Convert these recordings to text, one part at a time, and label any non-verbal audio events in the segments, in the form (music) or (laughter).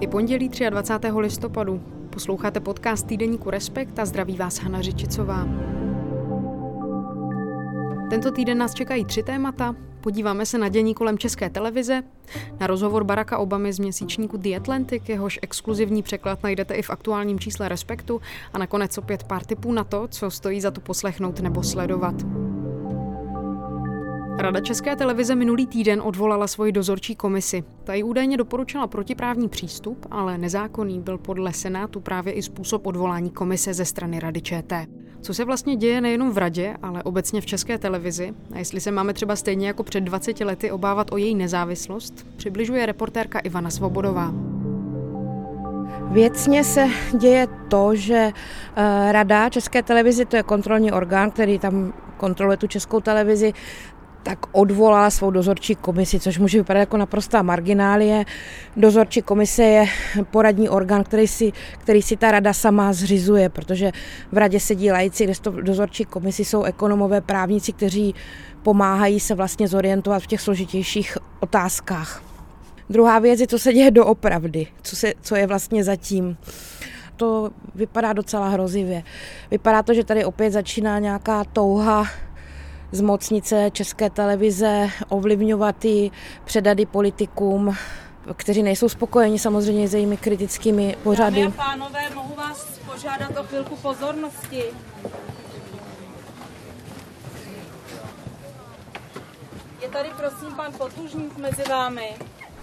Je pondělí 23. listopadu. Posloucháte podcast týdeníku Respekt a zdraví vás Hana Řičicová. Tento týden nás čekají tři témata. Podíváme se na dění kolem české televize, na rozhovor Baracka Obamy z měsíčníku The Atlantic, jehož exkluzivní překlad najdete i v aktuálním čísle Respektu a nakonec opět pár tipů na to, co stojí za to poslechnout nebo sledovat. Rada České televize minulý týden odvolala svoji dozorčí komisi. Ta jí údajně doporučila protiprávní přístup, ale nezákonný byl podle Senátu právě i způsob odvolání komise ze strany Rady ČT. Co se vlastně děje nejenom v radě, ale obecně v české televizi a jestli se máme třeba stejně jako před 20 lety obávat o její nezávislost, přibližuje reportérka Ivana Svobodová. Věcně se děje to, že eh, Rada České televize, to je kontrolní orgán, který tam kontroluje tu českou televizi, tak odvolala svou dozorčí komisi, což může vypadat jako naprostá marginálie. Dozorčí komise je poradní orgán, který si, který si ta rada sama zřizuje, protože v radě sedí lajci, kde dozorčí komisi jsou ekonomové právníci, kteří pomáhají se vlastně zorientovat v těch složitějších otázkách. Druhá věc je, co se děje doopravdy, co, se, co je vlastně zatím to vypadá docela hrozivě. Vypadá to, že tady opět začíná nějaká touha zmocnice České televize, ovlivňovat i předady politikům, kteří nejsou spokojeni samozřejmě s jejími kritickými pořady. Dámy a pánové, mohu vás požádat o chvilku pozornosti. Je tady prosím pan Potužník mezi vámi.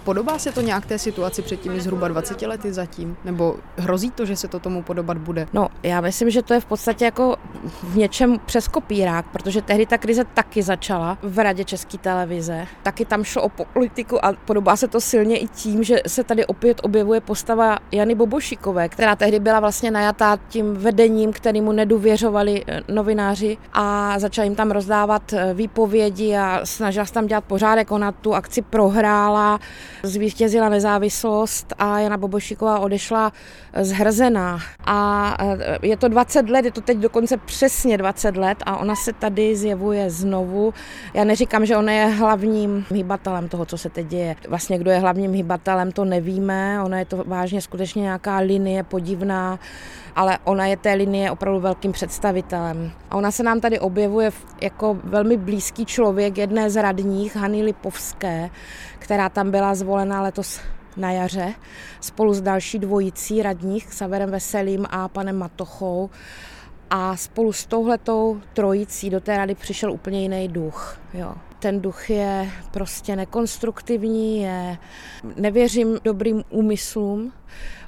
Podobá se to nějak té situaci před těmi zhruba 20 lety zatím? Nebo hrozí to, že se to tomu podobat bude? No, já myslím, že to je v podstatě jako v něčem přes kopírák, protože tehdy ta krize taky začala v Radě České televize. Taky tam šlo o politiku a podobá se to silně i tím, že se tady opět objevuje postava Jany Bobošikové, která tehdy byla vlastně najatá tím vedením, kterému nedůvěřovali eh, novináři a začala jim tam rozdávat eh, výpovědi a snažila se tam dělat pořádek. Ona tu akci prohrála, zvítězila nezávislost a Jana Bobošíková odešla zhrzená. A e, je to 20 let, je to teď dokonce přesně 20 let a ona se tady zjevuje znovu. Já neříkám, že ona je hlavním hybatelem toho, co se teď děje. Vlastně kdo je hlavním hybatelem, to nevíme. Ona je to vážně skutečně nějaká linie podivná, ale ona je té linie opravdu velkým představitelem. A ona se nám tady objevuje jako velmi blízký člověk jedné z radních, Hany Lipovské, která tam byla zvolena letos na jaře spolu s další dvojicí radních, Saverem Veselým a panem Matochou. A spolu s touhletou trojicí do té rady přišel úplně jiný duch. Jo. Ten duch je prostě nekonstruktivní, je, nevěřím dobrým úmyslům,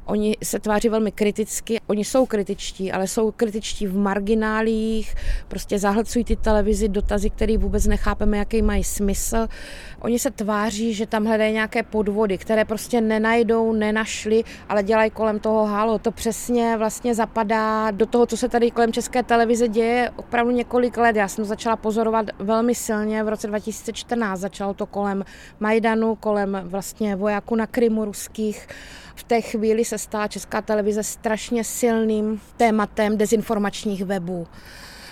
Oni se tváří velmi kriticky, oni jsou kritičtí, ale jsou kritičtí v marginálích, prostě zahlcují ty televizi dotazy, které vůbec nechápeme, jaký mají smysl. Oni se tváří, že tam hledají nějaké podvody, které prostě nenajdou, nenašli, ale dělají kolem toho halo. To přesně vlastně zapadá do toho, co se tady kolem České televize děje opravdu několik let. Já jsem začala pozorovat velmi silně v roce 2014. Začalo to kolem Majdanu, kolem vlastně vojáků na Krymu ruských v té chvíli se stala Česká televize strašně silným tématem dezinformačních webů.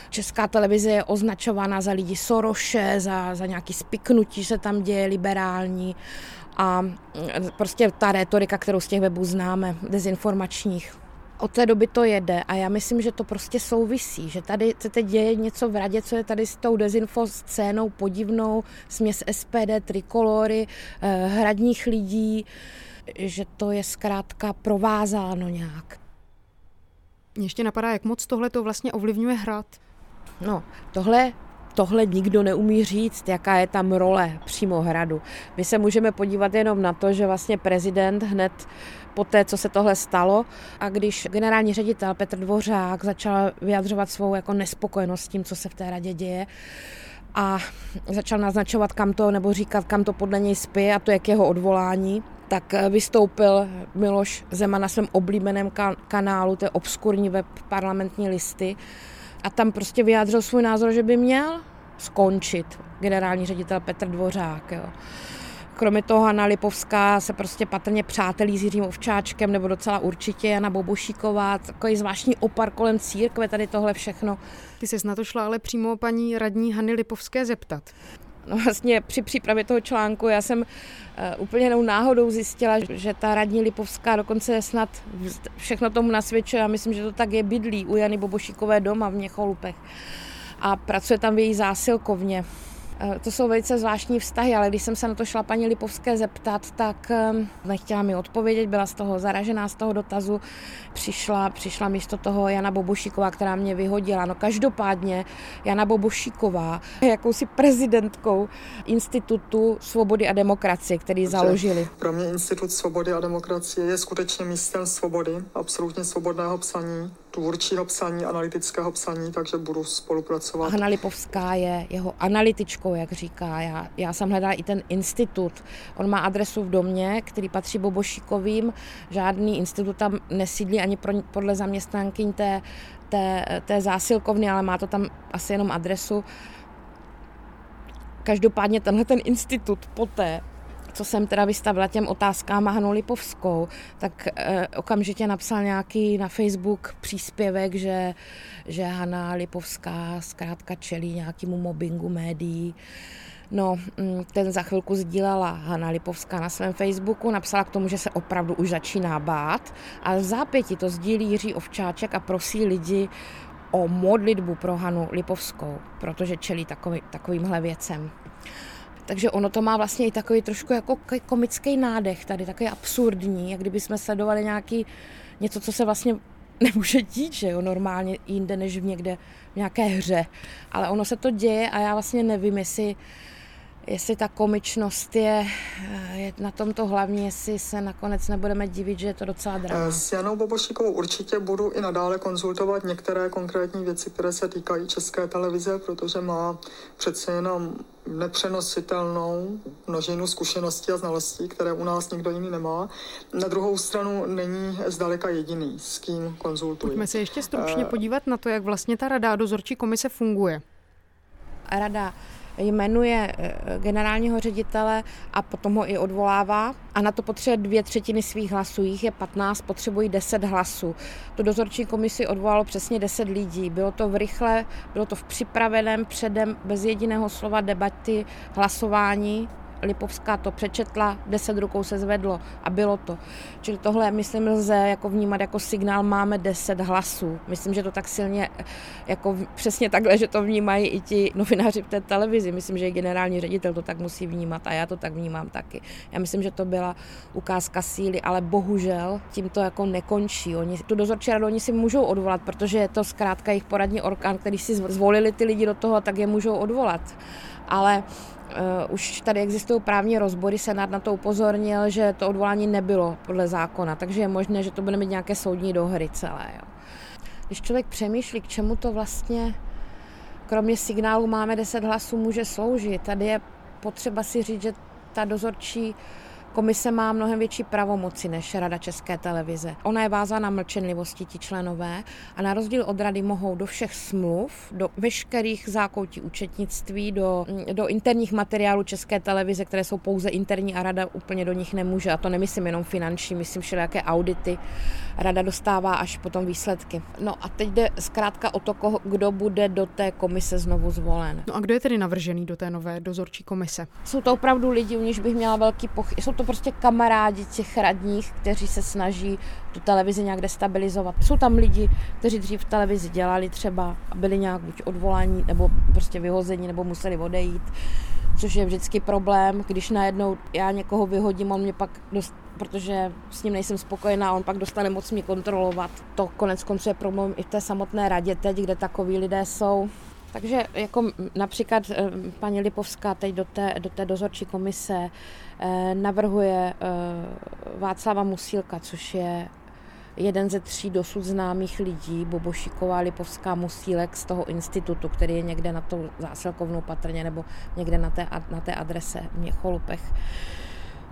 Česká televize je označována za lidi Soroše, za, za nějaký spiknutí se tam děje liberální a prostě ta retorika, kterou z těch webů známe, dezinformačních. Od té doby to jede a já myslím, že to prostě souvisí, že tady se teď děje něco v radě, co je tady s tou dezinfo scénou podivnou, směs SPD, trikolory, eh, hradních lidí, že to je zkrátka provázáno nějak. Mě ještě napadá, jak moc tohle to vlastně ovlivňuje hrad. No, tohle tohle nikdo neumí říct, jaká je tam role přímo hradu. My se můžeme podívat jenom na to, že vlastně prezident hned po té, co se tohle stalo a když generální ředitel Petr Dvořák začal vyjadřovat svou jako nespokojenost s tím, co se v té radě děje, a začal naznačovat, kam to, nebo říkat, kam to podle něj spí a to je k jeho odvolání, tak eh, vystoupil Miloš Zeman na svém oblíbeném kanálu, to je obskurní web parlamentní listy, a tam prostě vyjádřil svůj názor, že by měl skončit generální ředitel Petr Dvořák. Jo. Kromě toho Hanna Lipovská se prostě patrně přátelí s Jiřím Ovčáčkem, nebo docela určitě Jana Bobošíková, takový zvláštní opar kolem církve, tady tohle všechno. Ty se na to šla ale přímo paní radní Hany Lipovské zeptat. No vlastně při přípravě toho článku já jsem uh, úplně náhodou zjistila, že ta radní Lipovská dokonce snad všechno tomu nasvědčuje. Já myslím, že to tak je bydlí u Jany Bobošíkové doma v Měcholupech a pracuje tam v její zásilkovně. Eh, to jsou velice zvláštní vztahy, ale když jsem se na to šla paní Lipovské zeptat, tak ehm, nechtěla mi odpovědět, byla z toho zaražená z toho dotazu. Přišla, přišla místo toho Jana Bobošíková, která mě vyhodila. No každopádně Jana Bobošíková je jakousi prezidentkou Institutu svobody a demokracie, který Dobře. založili. Pro mě Institut svobody a demokracie je skutečně místem svobody, absolutně svobodného psaní tvůrčího psaní, analytického psaní, takže budu spolupracovat. Hanna Lipovská je jeho analytičkou, jak říká. Já, já jsem hledala i ten institut. On má adresu v domě, který patří Bobošíkovým. Žádný institut tam nesídlí ani pro, podle zaměstnankyň té, té, té zásilkovny, ale má to tam asi jenom adresu. Každopádně tenhle ten institut poté co jsem teda vystavila těm otázkám Hanu Lipovskou, tak eh, okamžitě napsal nějaký na Facebook příspěvek, že, že Hana Lipovská zkrátka čelí nějakému mobbingu médií. No, mm, ten za chvilku sdílela Hana Lipovská na svém Facebooku, napsala k tomu, že se opravdu už začíná bát a v zápěti to sdílí Jiří Ovčáček a prosí lidi o modlitbu pro Hanu Lipovskou, protože čelí takový, takovýmhle věcem. Takže ono to má vlastně i takový trošku jako komický nádech tady, takový absurdní, jak kdyby jsme sledovali nějaký něco, co se vlastně (laughs) nemůže dít, že jo, normálně jinde než v někde v nějaké hře. Ale ono se to děje a já vlastně nevím, jestli jestli ta komičnost je, je na tomto hlavní, jestli se nakonec nebudeme divit, že je to docela drama. Eh, s Janou Bobošíkovou určitě budu i nadále konzultovat některé konkrétní věci, které se týkají české televize, protože má přece jenom nepřenositelnou množinu zkušeností a znalostí, které u nás nikdo jiný nemá. Na druhou stranu není zdaleka jediný, s kým konzultuji. Pojďme se ještě stručně uh, podívat na to, jak vlastně ta rada dozorčí komise funguje. Rada jmenuje eh, generálního ředitele a potom ho i odvolává a na to potřebuje dvě třetiny svých hlasů. Jich je 15, potřebují 10 hlasů. Tu dozorčí komisi odvolalo přesně 10 lidí. Bylo to v rychle, bylo to v připraveném předem, bez jediného slova debaty, hlasování Lipovská to přečetla, deset rukou se zvedlo a bylo to. Čili tohle, myslím, lze jako vnímat jako signál, máme deset hlasů. Myslím, že to tak silně, jako přesně takhle, že to vnímají i ti novináři v té televizi. Myslím, že i generální ředitel to tak musí vnímat a já to tak vnímám taky. Já myslím, že to byla ukázka síly, ale bohužel tím to jako nekončí. Oni, tu dozorčí radu oni si můžou odvolat, protože je to zkrátka jejich poradní orgán, který si zvolili ty lidi do toho, tak je můžou odvolat. Ale Uh, už tady existují právní rozbory, Senát na to upozornil, že to odvolání nebylo podle zákona, takže je možné, že to bude mít nějaké soudní dohry celé. Jo. Když člověk přemýšlí, k čemu to vlastně, kromě signálu máme 10 hlasů, může sloužit, tady je potřeba si říct, že ta dozorčí Komise má mnohem větší pravomoci než Rada České televize. Ona je vázána mlčenlivostí ti členové a na rozdíl od rady mohou do všech smluv, do veškerých zákoutí účetnictví, do, do interních materiálů České televize, které jsou pouze interní a rada úplně do nich nemůže. A to nemyslím jenom finanční, myslím všelijaké audity. Rada dostává až potom výsledky. No a teď jde zkrátka o to, koho, kdo bude do té komise znovu zvolen. No a kdo je tedy navržený do té nové dozorčí komise? Jsou to opravdu lidi, u nich bych měla velký poch... Jsou to prostě kamarádi těch radních, kteří se snaží tu televizi nějak destabilizovat. Jsou tam lidi, kteří dřív v televizi dělali třeba a byli nějak buď odvolání, nebo prostě vyhození, nebo museli odejít, což je vždycky problém, když najednou já někoho vyhodím, on mě pak dost, protože s ním nejsem spokojená, on pak dostane moc mě kontrolovat. To konec konců je problém i v té samotné radě teď, kde takoví lidé jsou. Takže jako například eh, paní Lipovská teď do té, do té dozorčí komise eh, navrhuje eh, Václava Musílka, což je jeden ze tří dosud známých lidí, Bobošiková, Lipovská, Musílek z toho institutu, který je někde na tou zásilkovnou patrně nebo někde na té, na té adrese v Měcholupech.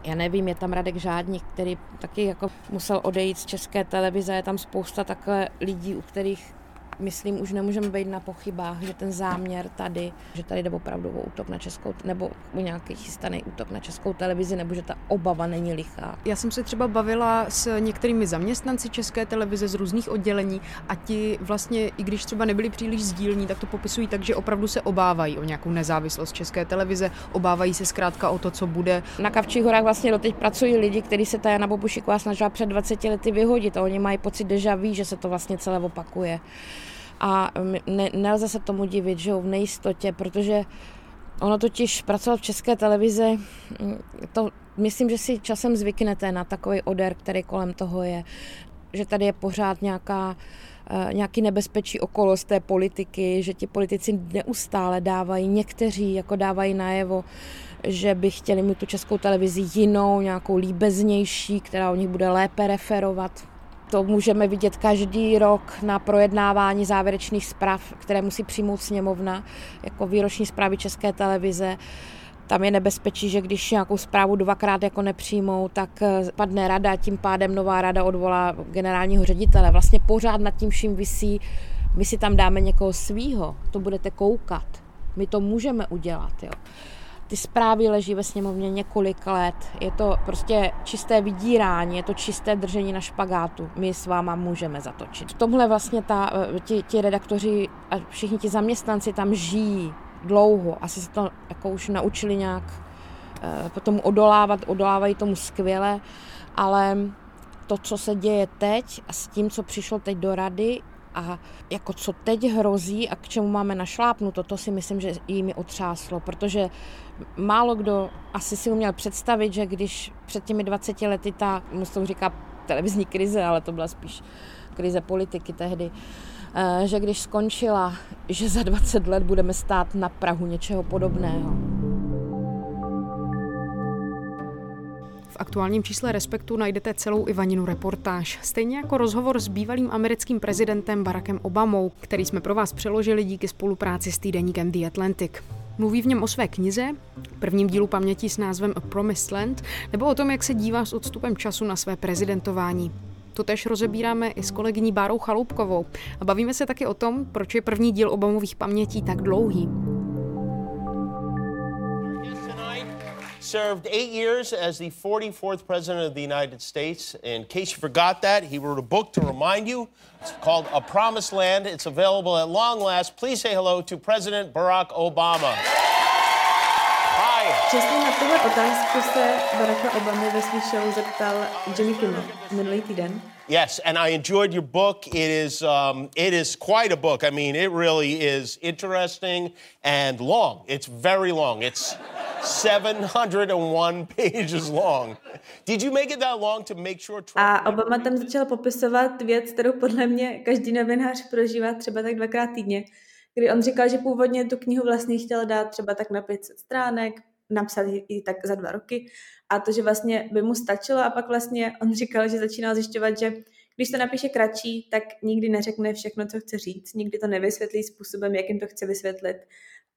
Já nevím, je tam Radek Žádník, který taky jako musel odejít z české televize, je tam spousta takhle lidí, u kterých myslím, už nemůžeme být na pochybách, že ten záměr tady, že tady jde opravdu o útok na českou, nebo o nějaký chystaný útok na českou televizi, nebo že ta obava není lichá. Já jsem se třeba bavila s některými zaměstnanci České televize z různých oddělení a ti vlastně, i když třeba nebyli příliš sdílní, tak to popisují tak, že opravdu se obávají o nějakou nezávislost České televize, obávají se zkrátka o to, co bude. Na Kavčích horách vlastně doteď pracují lidi, kteří se ta Jana Bobušiková snažila před 20 lety vyhodit a oni mají pocit deja vu, že se to vlastně celé opakuje. A ne, nelze se tomu divit, že jo, v nejistotě, protože ono totiž pracovat v české televizi, mm, to myslím, že si časem zvyknete na takový oder, který kolem toho je, že tady je pořád nějaká eh, nějaký nebezpečí okolo z té politiky, že ti politici neustále dávají, někteří jako dávají najevo, že by chtěli mít tu českou televizi jinou, nějakou líbeznější, která o nich bude lépe referovat. To můžeme vidět každý rok na projednávání závěrečných zpráv, které musí přijmout sněmovna, jako výroční zprávy České televize. Tam je nebezpečí, že když nějakou zprávu dvakrát jako nepřijmou, tak eh, padne rada, tím pádem nová rada odvolá generálního ředitele. Vlastně pořád nad tím vším visí, my si tam dáme někoho svýho, to budete koukat. My to můžeme udělat. Jo. Ty zprávy leží ve sněmovně několik let. Je to prostě čisté vydírání, je to čisté držení na špagátu. My s váma můžeme zatočit. V tomhle vlastně ta, eh, ti, ti redaktoři a všichni ti zaměstnanci tam žijí dlouho. Asi se to jako už naučili nějak eh, potom odolávat, odolávají tomu skvěle, ale to, co se děje teď a s tím, co přišlo teď do rady, a jako co teď hrozí a k čemu máme našlápnuto, to si myslím, že jí mi otřáslo, protože málo kdo asi si uměl představit, že když před těmi 20 lety ta, mu se říká televizní krize, ale to byla spíš krize politiky tehdy, eh, že když skončila, že za 20 let budeme stát na Prahu něčeho podobného. V aktuálním čísle Respektu najdete celou Ivaninu reportáž, stejně jako rozhovor s bývalým americkým prezidentem Barackem Obamou, který jsme pro vás přeložili díky spolupráci s týdeníkem The Atlantic. Mluví v něm o své knize, prvním dílu paměti s názvem A Promised Land, nebo o tom, jak se dívá s odstupem času na své prezidentování. To tež rozebíráme i s kolegyní Bárou Chaloupkovou a bavíme se taky o tom, proč je první díl Obamových pamětí tak dlouhý. Served eight years as the 44th President of the United States. In case you forgot that, he wrote a book to remind you. It's called A Promised Land. It's available at long last. Please say hello to President Barack Obama. Hi. Přesně na tuhle otázku se Baracka Obamy ve svých show zeptal Jimmy Kimmel minulý týden. Yes, and I enjoyed your book. It is um, it is quite a book. I mean, it really is interesting and long. It's very long. It's 701 (laughs) pages long. Did you make it that long to make sure. A Obama tam začal popisovat věc, kterou podle mě každý novinář prožívá třeba tak dvakrát týdně, kdy on říkal, že původně tu knihu vlastně chtěl dát třeba tak na 500 stránek, napsat ji tak za dva roky a to, že vlastně by mu stačilo a pak vlastně on říkal, že začínal zjišťovat, že když to napíše kratší, tak nikdy neřekne všechno, co chce říct, nikdy to nevysvětlí způsobem, jakým to chce vysvětlit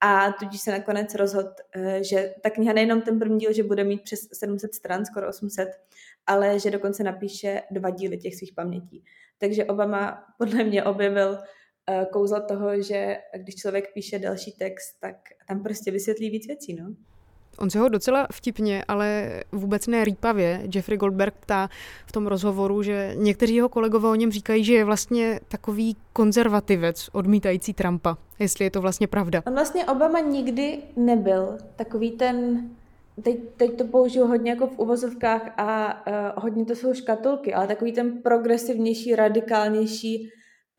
a tudíž se nakonec rozhodl, eh, že ta kniha nejenom ten první díl, že bude mít přes 700 stran, skoro 800, ale že dokonce napíše dva díly těch svých pamětí. Takže Obama podle mě objevil eh, kouzlo toho, že když člověk píše další text, tak tam prostě vysvětlí víc věcí. No? On se ho docela vtipně, ale vůbec ne rýpavě. Jeffrey Goldberg ptá v tom rozhovoru, že někteří jeho kolegové o něm říkají, že je vlastně takový konzervativec odmítající Trumpa. Jestli je to vlastně pravda. On vlastně Obama nikdy nebyl takový ten teď, teď to použiju hodně jako v uvozovkách a uh, hodně to jsou škatulky, ale takový ten progresivnější, radikálnější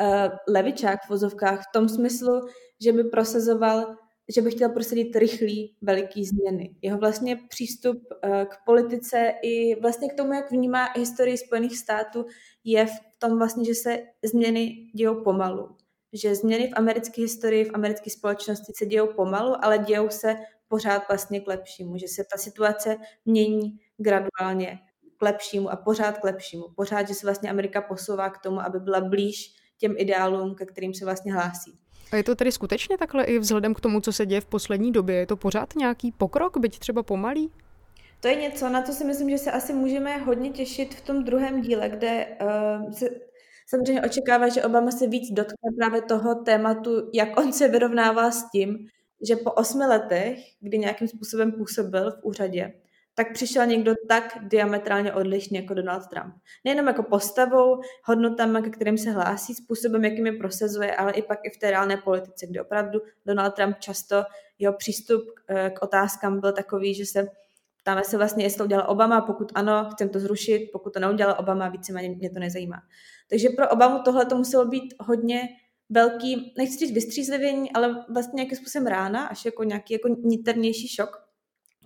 uh, levičák v uvozovkách v tom smyslu, že by prosazoval že by chtěl prosadit rychlý, veliký změny. Jeho vlastně přístup eh, k politice i vlastně k tomu, jak vnímá historii Spojených států, je v tom vlastně, že se změny dějou pomalu. Že změny v americké historii, v americké společnosti se dějou pomalu, ale dějou se pořád vlastně k lepšímu. Že se ta situace mění graduálně k lepšímu a pořád k lepšímu. Pořád, že se vlastně Amerika posouvá k tomu, aby byla blíž těm ideálům, ke kterým se vlastně hlásí. A je to tedy skutečně takhle i vzhledem k tomu, co se děje v poslední době? Je to pořád nějaký pokrok, byť třeba pomalý? To je něco, na co si myslím, že se asi můžeme hodně těšit v tom druhém díle, kde uh, se samozřejmě očekává, že Obama se víc dotkne právě toho tématu, jak on se vyrovnává s tím, že po osmi letech, kdy nějakým způsobem působil v úřadě, tak přišel někdo tak diametrálně odlišný jako Donald Trump. Nejenom jako postavou, hodnotami, ke kterým se hlásí, způsobem, jakým je prosazuje, ale i pak i v té reálné politice, kde opravdu Donald Trump často, jeho přístup eh, k otázkám byl takový, že se ptáme se vlastně, jestli to udělal Obama, pokud ano, chcem to zrušit, pokud to neudělal Obama, víceméně mě to nezajímá. Takže pro Obamu tohle to muselo být hodně velký, nechci říct vystřízlivění, ale vlastně nějakým způsobem rána, až jako nějaký jako niternější šok.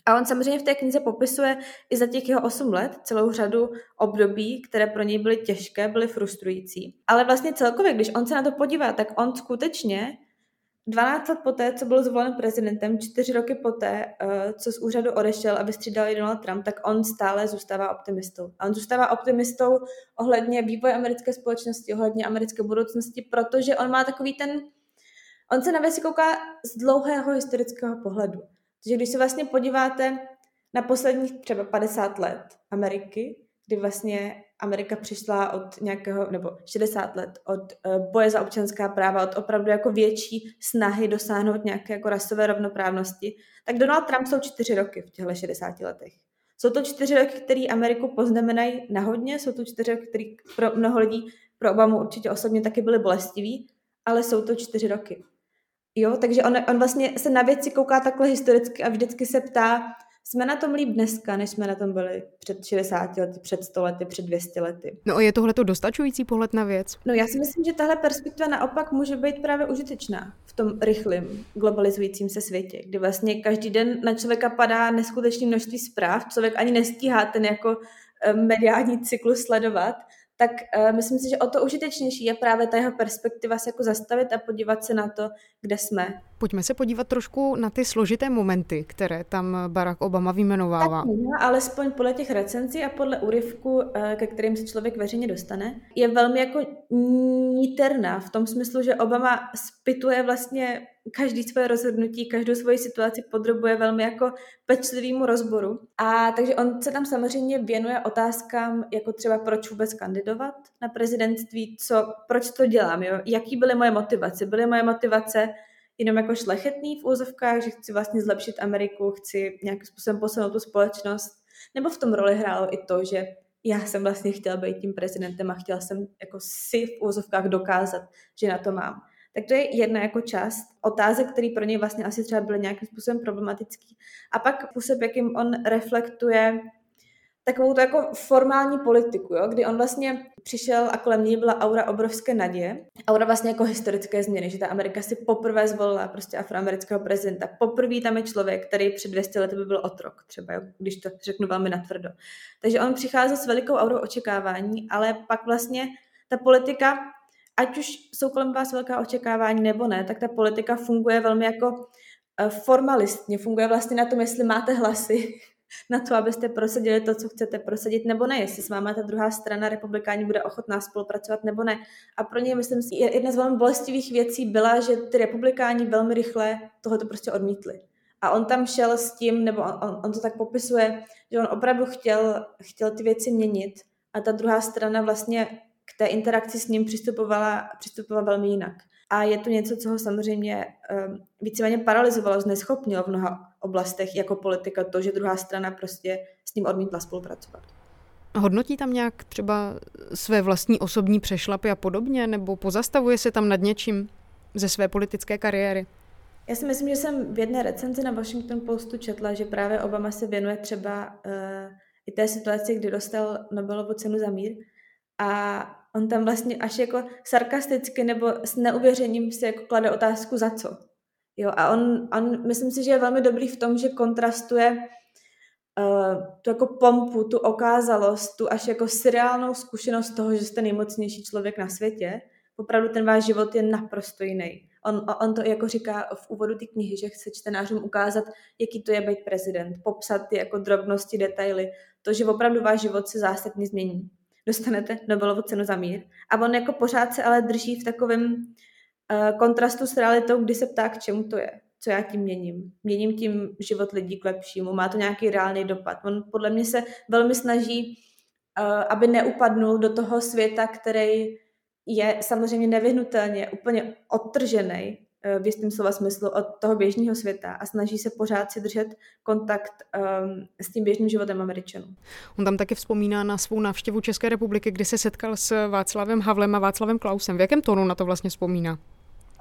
A on samozřejmě v té knize popisuje i za těch jeho 8 let celou řadu období, které pro něj byly těžké, byly frustrující. Ale vlastně celkově, když on se na to podívá, tak on skutečně 12 let poté, co byl zvolen prezidentem, 4 roky poté, eh, co z úřadu odešel a vystřídal Donald Trump, tak on stále zůstává optimistou. A on zůstává optimistou ohledně vývoje americké společnosti, ohledně americké budoucnosti, protože on má takový ten... On se na věci kouká z dlouhého historického pohledu. Takže když se vlastně podíváte na posledních třeba 50 let Ameriky, kdy vlastně Amerika přišla od nějakého, nebo 60 let, od uh, boje za občanská práva, od opravdu jako větší snahy dosáhnout nějaké jako rasové rovnoprávnosti, tak Donald Trump jsou čtyři roky v těchto 60 letech. Jsou to čtyři roky, které Ameriku poznamenají nahodně, jsou to čtyři roky, které pro mnoho lidí, pro Obamu určitě osobně taky byly bolestivý, ale jsou to čtyři roky. Jo, takže on, on vlastně se na věci kouká takhle historicky a vždycky se ptá, jsme na tom líp dneska, než jsme na tom byli před 60 lety, před 100 lety, před 200 lety. No a je tohle to dostačující pohled na věc? No já si myslím, že tahle perspektiva naopak může být právě užitečná v tom rychlém globalizujícím se světě, kdy vlastně každý den na člověka padá neskutečné množství zpráv, člověk ani nestíhá ten jako eh, mediální cyklus sledovat tak uh, myslím si, že o to užitečnější je právě ta jeho perspektiva se jako zastavit a podívat se na to, kde jsme. Pojďme se podívat trošku na ty složité momenty, které tam Barack Obama vyjmenovává. Tak, no, alespoň podle těch recenzí a podle úryvku, eh, ke kterým se člověk veřejně dostane, je velmi jako níterná v tom smyslu, že Obama spituje vlastně každý svoje rozhodnutí, každou svoji situaci podrobuje velmi jako pečlivému rozboru. A takže on se tam samozřejmě věnuje otázkám, jako třeba proč vůbec kandidovat na prezidentství, co, proč to dělám, jo? jaký byly moje motivace. Byly moje motivace jenom jako šlechetný v úzovkách, že chci vlastně zlepšit Ameriku, chci nějakým způsobem posunout tu společnost, nebo v tom roli hrálo i to, že já jsem vlastně chtěla být tím prezidentem a chtěla jsem jako si v úzovkách dokázat, že na to mám. Tak to je jedna jako část otázek, který pro něj vlastně asi třeba byly nějakým způsobem problematický. A pak způsob, jakým on reflektuje takovou to jako formální politiku, jo? kdy on vlastně přišel a kolem něj byla aura obrovské naděje. Aura vlastně jako historické změny, že ta Amerika si poprvé zvolila prostě afroamerického prezidenta. Poprvé tam je člověk, který před 200 lety by byl otrok, třeba, jo? když to řeknu velmi natvrdo. Takže on přichází s velikou aurou očekávání, ale pak vlastně ta politika ať už jsou kolem vás velká očekávání nebo ne, tak ta politika funguje velmi jako eh, formalistně, funguje vlastně na tom, jestli máte hlasy (laughs) na to, abyste prosadili to, co chcete prosadit, nebo ne, jestli s váma ta druhá strana republikáni bude ochotná spolupracovat, nebo ne. A pro ně, myslím si, jedna z velmi bolestivých věcí byla, že ty republikáni velmi rychle tohoto prostě odmítli. A on tam šel s tím, nebo on, on, on to tak popisuje, že on opravdu chtěl, chtěl ty věci měnit a ta druhá strana vlastně k té interakci s ním přistupovala, přistupovala velmi jinak. A je to něco, co ho samozřejmě um, víceméně paralizovalo, zneschopnilo v mnoha oblastech jako politika to, že druhá strana prostě s ním odmítla spolupracovat. Hodnotí tam nějak třeba své vlastní osobní přešlapy a podobně, nebo pozastavuje se tam nad něčím ze své politické kariéry? Já si myslím, že jsem v jedné recenzi na Washington Postu četla, že právě Obama se věnuje třeba uh, i té situaci, kdy dostal Nobelovu cenu za mír, a on tam vlastně až jako sarkasticky nebo s neuvěřením si jako klade otázku za co. Jo, a on, on, myslím si, že je velmi dobrý v tom, že kontrastuje uh, tu jako pompu, tu okázalost, tu až jako seriálnou zkušenost toho, že jste nejmocnější člověk na světě. Opravdu ten váš život je naprosto jiný. On, on to jako říká v úvodu té knihy, že chce čtenářům ukázat, jaký to je být prezident, popsat ty jako drobnosti, detaily, to, že opravdu váš život se zásadně změní dostanete Nobelovu cenu za mír. A on jako pořád se ale drží v takovém uh, kontrastu s realitou, kdy se ptá, k čemu to je, co já tím měním. Měním tím život lidí k lepšímu, má to nějaký reálný dopad. On podle mě se velmi snaží, uh, aby neupadnul do toho světa, který je samozřejmě nevyhnutelně úplně odtržený Eh, v jistém slova smyslu od toho běžného světa a snaží se pořád si držet kontakt um, s tím běžným životem Američanů. On tam taky vzpomíná na svou návštěvu České republiky, kdy se setkal s Václavem Havlem a Václavem Klausem. V jakém tónu na to vlastně vzpomíná?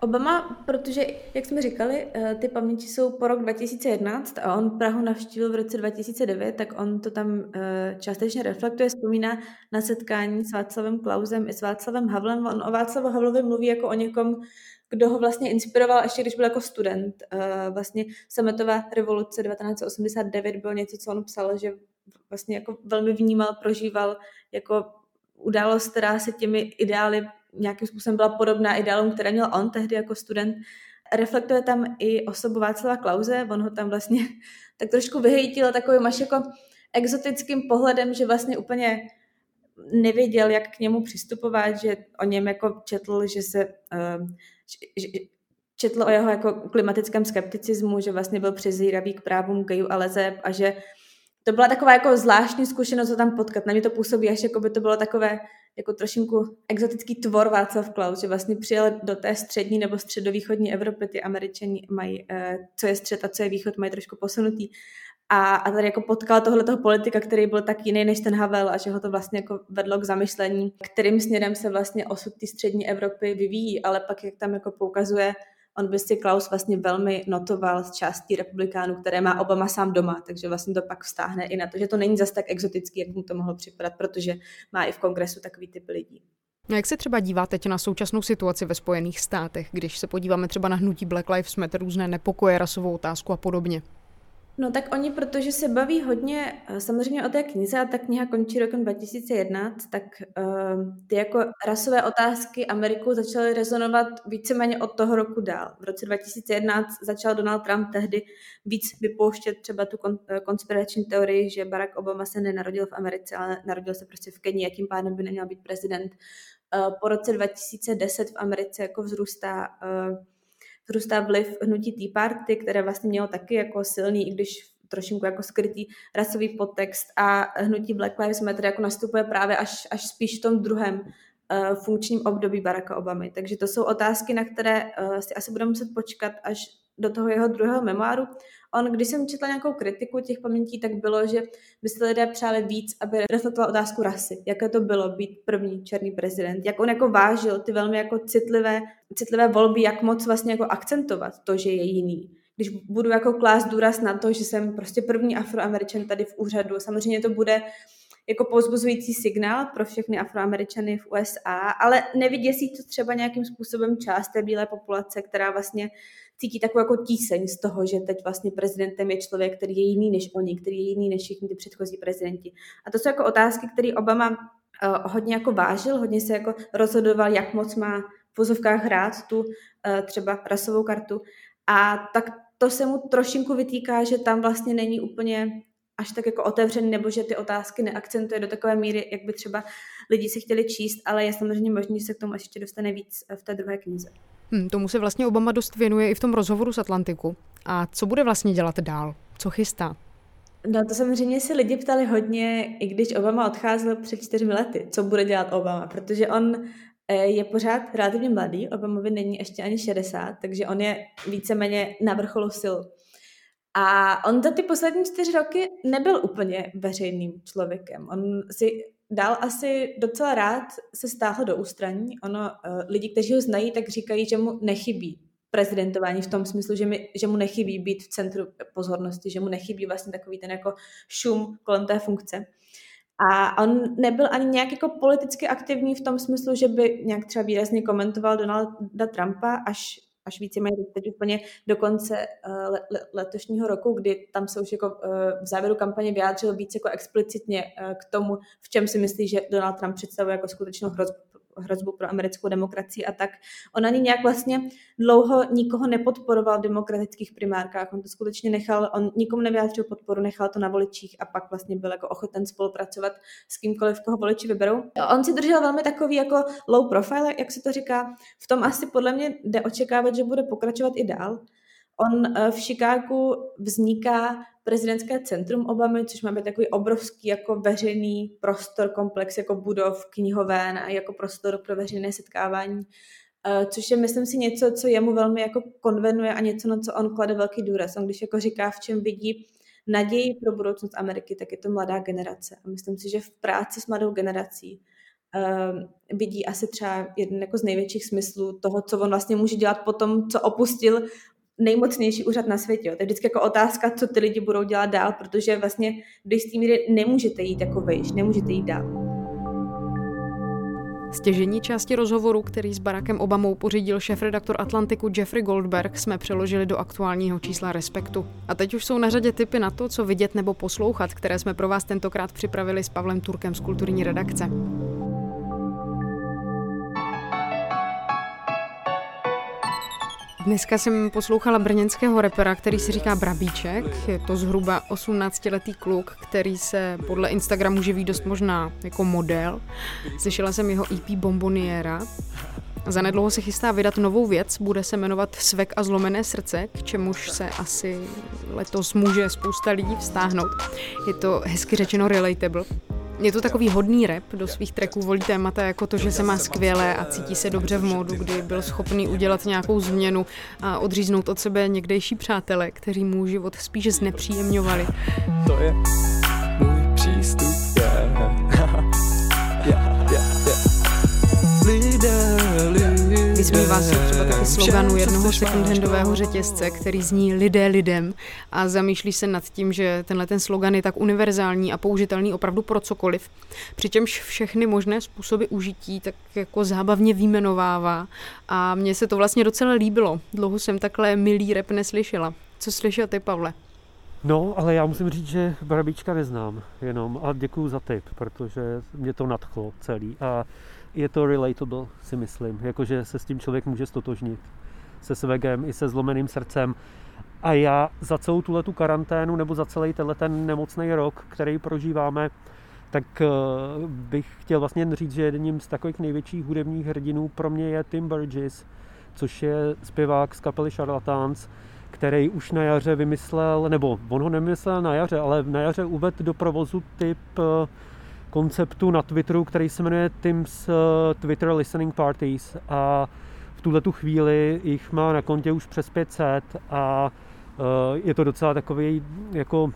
Obama, protože, jak jsme říkali, eh, ty paměti jsou po rok 2011 a on Prahu navštívil v roce 2009, tak on to tam eh, částečně reflektuje, vzpomíná na setkání s Václavem Klausem i s Václavem Havlem. On o Václavu Havlovi mluví jako o někom, kdo ho vlastně inspiroval ještě když byl jako student. Eh, vlastně sametová revoluce 1989 byl něco, co on psal, že vlastně jako velmi vnímal, prožíval jako událost, která se těmi ideály nějakým způsobem byla podobná ideálům, které měl on tehdy jako student. Reflektuje tam i osobu Václava Klauze, on ho tam vlastně (laughs) tak trošku vyhejtil takovým až jako exotickým pohledem, že vlastně úplně nevěděl, jak k němu přistupovat, že o něm jako četl, že se uh, četl o jeho jako klimatickém skepticismu, že vlastně byl přezíravý k právům gayů a lezeb a že to byla taková jako zvláštní zkušenost ho tam potkat. Na mě to působí, až jako by to bylo takové jako trošinku exotický tvor Václav Klaus, že vlastně přijel do té střední nebo středovýchodní Evropy, ty američani mají, eh, co je střed a co je východ, mají trošku posunutý. A, a tady jako potkal tohle toho politika, který byl tak jiný než ten Havel a že ho to vlastně jako vedlo k zamyšlení, kterým směrem se vlastně osud té střední Evropy vyvíjí, ale pak jak tam jako poukazuje, on by si Klaus vlastně velmi notoval z částí republikánů, které má Obama sám doma, takže vlastně to pak vztáhne i na to, že to není zas tak exotický, jak mu to mohlo připadat, protože má i v kongresu takový typ lidí. No jak se třeba dívá teď na současnou situaci ve Spojených státech, když se podíváme třeba na hnutí Black Lives Matter, různé nepokoje, rasovou otázku a podobně? No tak oni, protože se baví hodně eh, samozřejmě o té knize a ta kniha končí rokem 2011, tak uh, ty jako rasové otázky Ameriku začaly rezonovat víceméně od toho roku dál. V roce 2011 začal Donald Trump tehdy víc vypouštět třeba tu kon, eh, konspirační teorii, že Barack Obama se nenarodil v Americe, ale narodil se prostě v Kenii a tím pádem by neměl být prezident. Uh, po roce 2010 v Americe jako vzrůstá uh, vzrůstá vliv hnutí Tea Party, které vlastně mělo taky jako silný, i když trošinku jako skrytý rasový podtext a hnutí Black Lives Matter jako nastupuje právě až, až spíš v tom druhém uh, funkčním období Baracka Obamy. Takže to jsou otázky, na které uh, si asi budeme muset počkat až do toho jeho druhého memoáru. On, když jsem četla nějakou kritiku těch pamětí, tak bylo, že by si lidé přáli víc, aby reflektoval otázku rasy. Jaké to bylo být první černý prezident. Jak on jako vážil ty velmi jako citlivé, citlivé volby, jak moc vlastně jako akcentovat to, že je jiný. Když budu jako klást důraz na to, že jsem prostě první afroameričan tady v úřadu, samozřejmě to bude jako pozbuzující signál pro všechny afroameričany v USA, ale nevyděsí to třeba nějakým způsobem část té bílé populace, která vlastně cítí takovou jako tíseň z toho, že teď vlastně prezidentem je člověk, který je jiný než oni, který je jiný než všichni ty předchozí prezidenti. A to jsou jako otázky, které Obama uh, hodně jako vážil, hodně se jako rozhodoval, jak moc má v vozovkách hrát tu uh, třeba rasovou kartu. A tak to se mu trošinku vytýká, že tam vlastně není úplně až tak jako otevřený, nebo že ty otázky neakcentuje do takové míry, jak by třeba lidi si chtěli číst, ale je samozřejmě možné, že se k tomu ještě dostane víc v té druhé knize. Hmm, tomu se vlastně Obama dost věnuje i v tom rozhovoru z Atlantiku. A co bude vlastně dělat dál? Co chystá? No to samozřejmě si lidi ptali hodně, i když Obama odcházel před čtyřmi lety, co bude dělat Obama, protože on eh, je pořád relativně mladý, Obamovi není ještě ani 60, takže on je víceméně na vrcholu sil. A on za ty poslední čtyři roky nebyl úplně veřejným člověkem. On si dál asi docela rád se stáhl do ústraní. Ono, eh, lidi, kteří ho znají, tak říkají, že mu nechybí prezidentování v tom smyslu, že, mi, že mu nechybí být v centru pozornosti, že mu nechybí vlastně takový ten jako šum kolem té funkce. A on nebyl ani nějak jako politicky aktivní v tom smyslu, že by nějak třeba výrazně komentoval Donalda Trumpa, až až víceméně teď úplně do konce uh, letošního roku, kdy tam se už jako uh, v závěru kampaně vyjádřil víc jako explicitně uh, k tomu, v čem si myslí, že Donald Trump představuje jako skutečnou hrozbu hrozbu pro americkou demokracii a tak. On ani nějak vlastně dlouho nikoho nepodporoval v demokratických primárkách. On to skutečně nechal, on nikomu nevyjádřil podporu, nechal to na voličích a pak vlastně byl jako ochoten spolupracovat s kýmkoliv, koho voliči vyberou. On si držel velmi takový jako low profile, jak se to říká. V tom asi podle mě jde očekávat, že bude pokračovat i dál. On eh, v Chicagu vzniká prezidentské centrum Obamy, což má být takový obrovský jako veřejný prostor, komplex jako budov, knihoven a jako prostor pro veřejné setkávání, eh, což je, myslím si, něco, co jemu velmi jako konvenuje a něco, na co on klade velký důraz. On když jako říká, v čem vidí naději pro budoucnost Ameriky, tak je to mladá generace. A myslím si, že v práci s mladou generací uh, vidí asi třeba jeden jako z největších smyslů toho, co on vlastně může dělat po tom, co opustil nejmocnější úřad na světě. Jo. To je vždycky jako otázka, co ty lidi budou dělat dál, protože vlastně do jistý míry nemůžete jít jako vejš, nemůžete jít dál. Stěžení části rozhovoru, který s Barackem Obamou pořídil šéf-redaktor Atlantiku Jeffrey Goldberg, jsme přeložili do aktuálního čísla Respektu. A teď už jsou na řadě typy na to, co vidět nebo poslouchat, které jsme pro vás tentokrát připravili s Pavlem Turkem z kulturní redakce. Dneska jsem poslouchala brněnského repera, který si říká Brabíček. Je to zhruba 18-letý kluk, který se podle Instagramu živí dost možná jako model. Slyšela jsem jeho EP Bomboniera. Zanedlouho se chystá vydat novou věc, bude se jmenovat Svek a zlomené srdce, k čemuž se asi letos může spousta lidí vztáhnout. Je to hezky řečeno relatable. Je to takový hodný rap, do svých tracků volí témata jako to, že se má skvěle a cítí se dobře v módu, kdy byl schopný udělat nějakou změnu a odříznout od sebe někdejší přátele, kteří mu život spíš znepříjemňovali. To je můj přístup, yeah. yeah, yeah, yeah. Lidé, lidé. Vysmívá se třeba taky sloganu jednoho secondhandového řetězce, který zní lidé lidem a zamýšlí se nad tím, že tenhle ten slogan je tak univerzální a použitelný opravdu pro cokoliv. Přičemž všechny možné způsoby užití tak jako zábavně výjmenovává a mně se to vlastně docela líbilo. Dlouho jsem takhle milý rep neslyšela. Co slyšel ty, Pavle? No, ale já musím říct, že Barabíčka neznám jenom a děkuju za tip, protože mě to nadchlo celý a je to relatable, si myslím. Jakože se s tím člověk může stotožnit. Se svegem i se zlomeným srdcem. A já za celou tuhle tu karanténu nebo za celý tenhle ten nemocný rok, který prožíváme, tak eh, bych chtěl vlastně říct, že jedním z takových největších hudebních hrdinů pro mě je Tim Burgess, což je zpěvák z kapely Charlatans, který už na jaře vymyslel, nebo on ho nemyslel na jaře, ale na jaře uvedl do provozu typ eh, konceptu na Twitteru, který se jmenuje Tim's eh, Twitter Listening Parties a v tuhle tu chvíli jich má na kontě už přes 500 a eh, je to docela takový jako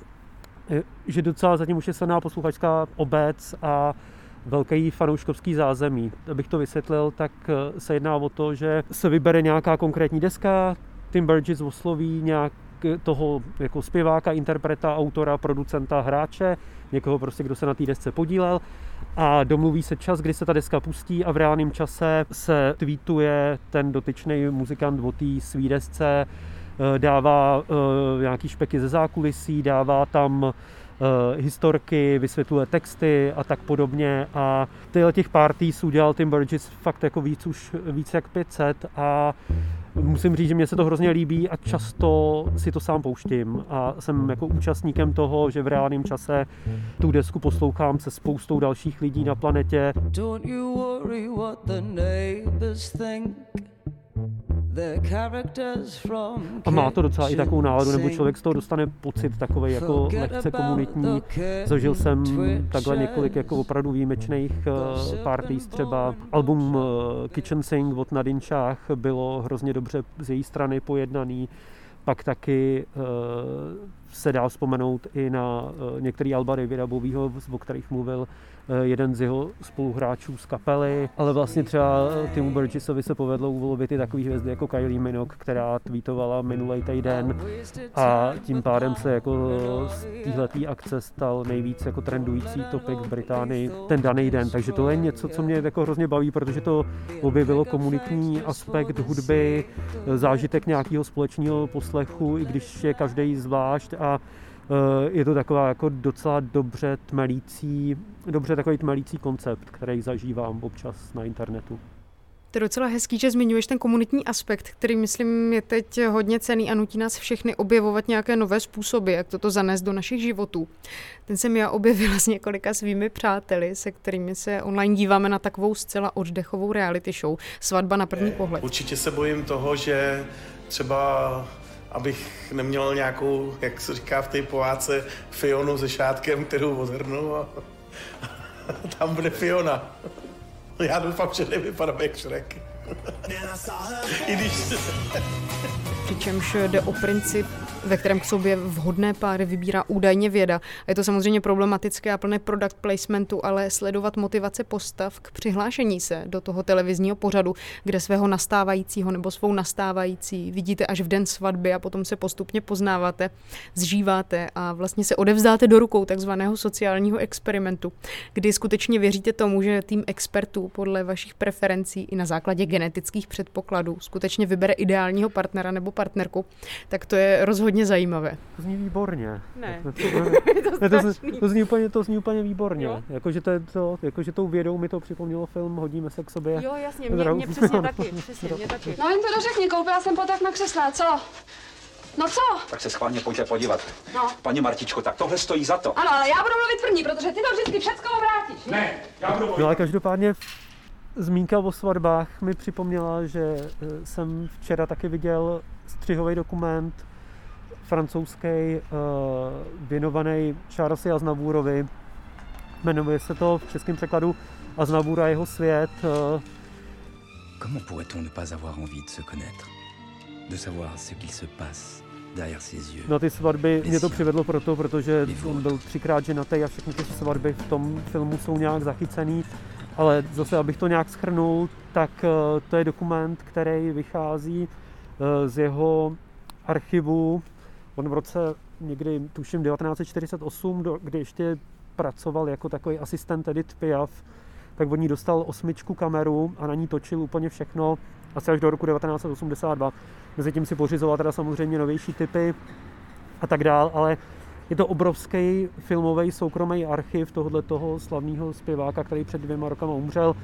eh, že docela zatím už je silná posluchačská obec a velký fanouškovský zázemí. Abych to vysvětlil, tak se jedná o to, že se vybere nějaká konkrétní deska, Tim Burgess osloví nějak toho jako zpěváka, interpreta, autora, producenta, hráče, někoho prostě, kdo se na té desce podílel. A domluví se čas, kdy se ta deska pustí a v reálném čase se tweetuje ten dotyčný muzikant o té svý desce, eh, dává uh, nějaký špeky ze zákulisí, dává tam historky, vysvětluje texty a tak podobně a tyhle těch parties udělal Tim Burgess fakt jako víc už víc jak 500 a musím říct, že mě se to hrozně líbí a často si to sám pouštím a jsem jako účastníkem toho, že v reálném čase tu desku poslouchám se spoustou dalších lidí na planetě. Don't you worry what the neighbors think. A má to docela i takovou náladu, nebo člověk z toho dostane pocit takový jako lehce komunitní. Zažil jsem takhle několik jako opravdu výjimečných uh, parties, třeba album uh, Kitchen Sing od Nadinčách bylo hrozně dobře z její strany pojednaný. Pak taky uh, se dá vzpomenout i na uh, některý alba Davida Bovýho, o kterých mluvil Eh, jeden z jeho spoluhráčů z kapely, ale vlastně třeba Timu Burgessovi se povedlo uvolit i takový hvězdy jako Kylie Minogue, která tweetovala minulý týden. A tím pádem se jako z téhletý akce stal nejvíc jako trendující topik v Británii ten daný den, takže to je něco, co mě jako hrozně baví, protože to objevilo komunitní aspekt hudby, zážitek nějakého společného poslechu, i když je každý zvlášť a Eh, je to taková jako docela dobře tmelící, dobře takový tmelící koncept, který zažívám občas na internetu. To je docela hezký, že zmiňuješ ten komunitní aspekt, který myslím je teď hodně cený a nutí nás všechny objevovat nějaké nové způsoby, jak toto zanést do našich životů. Ten jsem já objevila (laughs) s několika svými přáteli, se kterými se online díváme na takovou zcela oddechovou reality show. Svatba na první pohled. Určitě se bojím toho, že třeba abych neměl nějakou, jak se říká v té pováce, Fionu se šátkem, kterou ozhrnu a (laughs) tam bude Fiona. Já doufám, že nevypadám jak Shrek. (laughs) I když... Přičemž jde o princip ve kterém k sobě vhodné páry vybírá údajně věda. A je to samozřejmě problematické a plné product placementu, ale sledovat motivace postav k přihlášení se do toho televizního pořadu, kde svého nastávajícího nebo svou nastávající vidíte až v den svatby a potom se postupně poznáváte, zžíváte a vlastně se odevzdáte do rukou takzvaného sociálního experimentu, kdy skutečně věříte tomu, že tým expertů podle vašich preferencí i na základě genetických předpokladů skutečně vybere ideálního partnera nebo partnerku, tak to je rozhodně hodně zajímavé. To zní výborně. Ne. To, (laughs) to, to, to, to, zní úplně, to zní úplně výborně. Jakože to, to, jakože tou vědou mi to připomnělo film Hodíme se k sobě. Jo, jasně, mě, mě přesně taky, přesně, mě taky. No jim to dořekni, koupila jsem potak na křesle, co? No co? Tak se schválně pojďte podívat. No. Paní Martičko, tak tohle stojí za to. Ano, ale já budu mluvit první, protože ty to vždycky všecko vrátíš. Ne, já budu mluvit. No ale každopádně zmínka o svatbách mi připomněla, že eh, jsem včera taky viděl střihový dokument francouzský uh, věnovaný Charlesi Aznavourovi. Jmenuje se to v českém překladu Aznavour a jeho svět. Uh, Comment pourrait-on ne pas avoir envie de se connaître De savoir ce qu'il se passe derrière ses yeux Na ty svatby mě to přivedlo proto, protože on byl třikrát ženatý a všechny ty svatby v tom filmu jsou nějak zachycený. Ale zase, abych to nějak schrnul, tak uh, to je dokument, který vychází z jeho archivu On v roce někdy, tuším 1948, do, kdy ještě pracoval jako takový asistent Edith Piaf, tak od ní dostal osmičku kameru a na ní točil úplně všechno, asi až do roku 1982. Mezitím si pořizoval teda samozřejmě novější typy a tak dál, ale je to obrovský filmový soukromý archiv tohoto toho slavného zpěváka, který před dvěma rokama umřel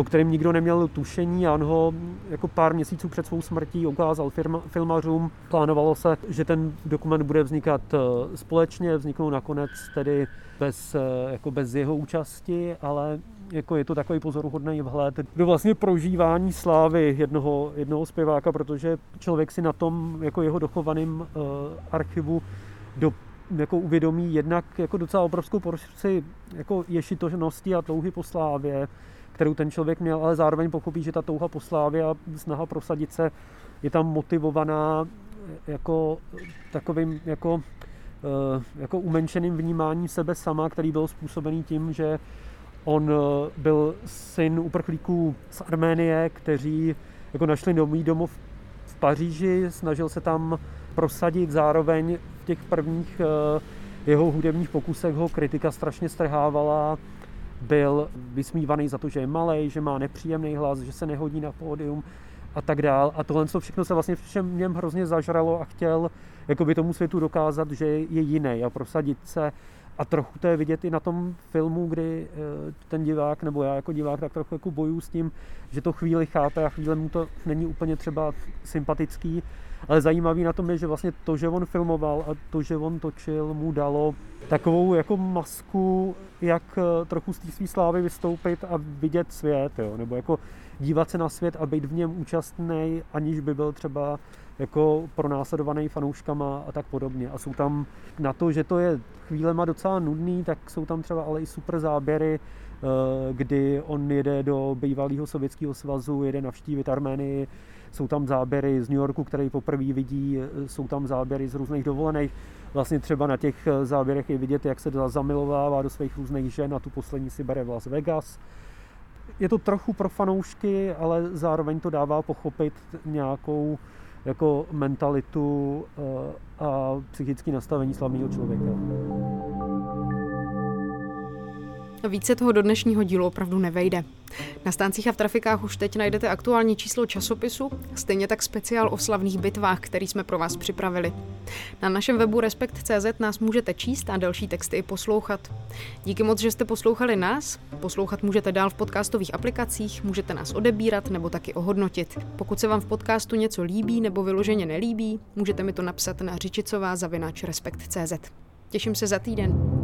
o kterém nikdo neměl tušení a on ho jako pár měsíců před svou smrtí ukázal firma, filmařům. Plánovalo se, že ten dokument bude vznikat eh, společně, vzniknou nakonec tedy bez, eh, jako bez jeho účasti, ale jako je to takový pozoruhodný vhled do vlastně prožívání slávy jednoho, jednoho zpěváka, protože člověk si na tom jako jeho dochovaném uh, archivu do, jako uvědomí jednak jako docela obrovskou porci jako ješitožnosti a touhy po slávě, kterou ten člověk měl, ale zároveň pochopí, že ta touha po slávě a snaha prosadit se je tam motivovaná jako takovým jako, eh, jako umenšeným vnímáním sebe sama, který byl způsobený tím, že on eh, byl syn uprchlíků z Arménie, kteří jako našli nový domov v Paříži, snažil se tam prosadit zároveň v těch prvních eh, jeho hudebních pokusech ho kritika strašně strhávala, byl vysmívaný za to, že je malý, že má nepříjemný hlas, že se nehodí na pódium a tak dál. A tohle všechno se vlastně všem něm hrozně zažralo a chtěl jakoby tomu světu dokázat, že je jiný a prosadit se. A trochu to je vidět i na tom filmu, kdy eh, ten divák, nebo já jako divák, tak trochu jako bojuju s tím, že to chvíli chápe a chvíli mu to není úplně třeba sympatický. Ale zajímavý na tom je, že vlastně to, že on filmoval a to, že on točil, mu dalo takovou jako masku, jak eh, trochu z té své slávy vystoupit a vidět svět, jo? nebo jako dívat se na svět a být v něm účastný, aniž by byl třeba jako pronásledovaný fanouškama a tak podobně. A jsou tam na to, že to je chvílema docela nudný, tak jsou tam třeba ale i super záběry, eh, kdy on jede do bývalého sovětského svazu, jede navštívit Arménii, jsou tam záběry z New Yorku, který poprvé vidí, jsou tam záběry z různých dovolených. Vlastně třeba na těch eh, záběrech je vidět, jak se zamilovává do svých různých žen a tu poslední si bere v Las Vegas. Je to trochu pro fanoušky, ale zároveň to dává pochopit nějakou jako mentalitu eh, a psychické nastavení slavného člověka. Více toho do dnešního dílu opravdu nevejde. Na stáncích a v trafikách už teď najdete aktuální číslo časopisu, stejně tak speciál o slavných bitvách, který jsme pro vás připravili. Na našem webu Respekt.cz nás můžete číst a další texty i poslouchat. Díky moc, že jste poslouchali nás. Poslouchat můžete dál v podcastových aplikacích, můžete nás odebírat nebo taky ohodnotit. Pokud se vám v podcastu něco líbí nebo vyloženě nelíbí, můžete mi to napsat na řičicová zavináč Respekt.cz. Těším se za týden.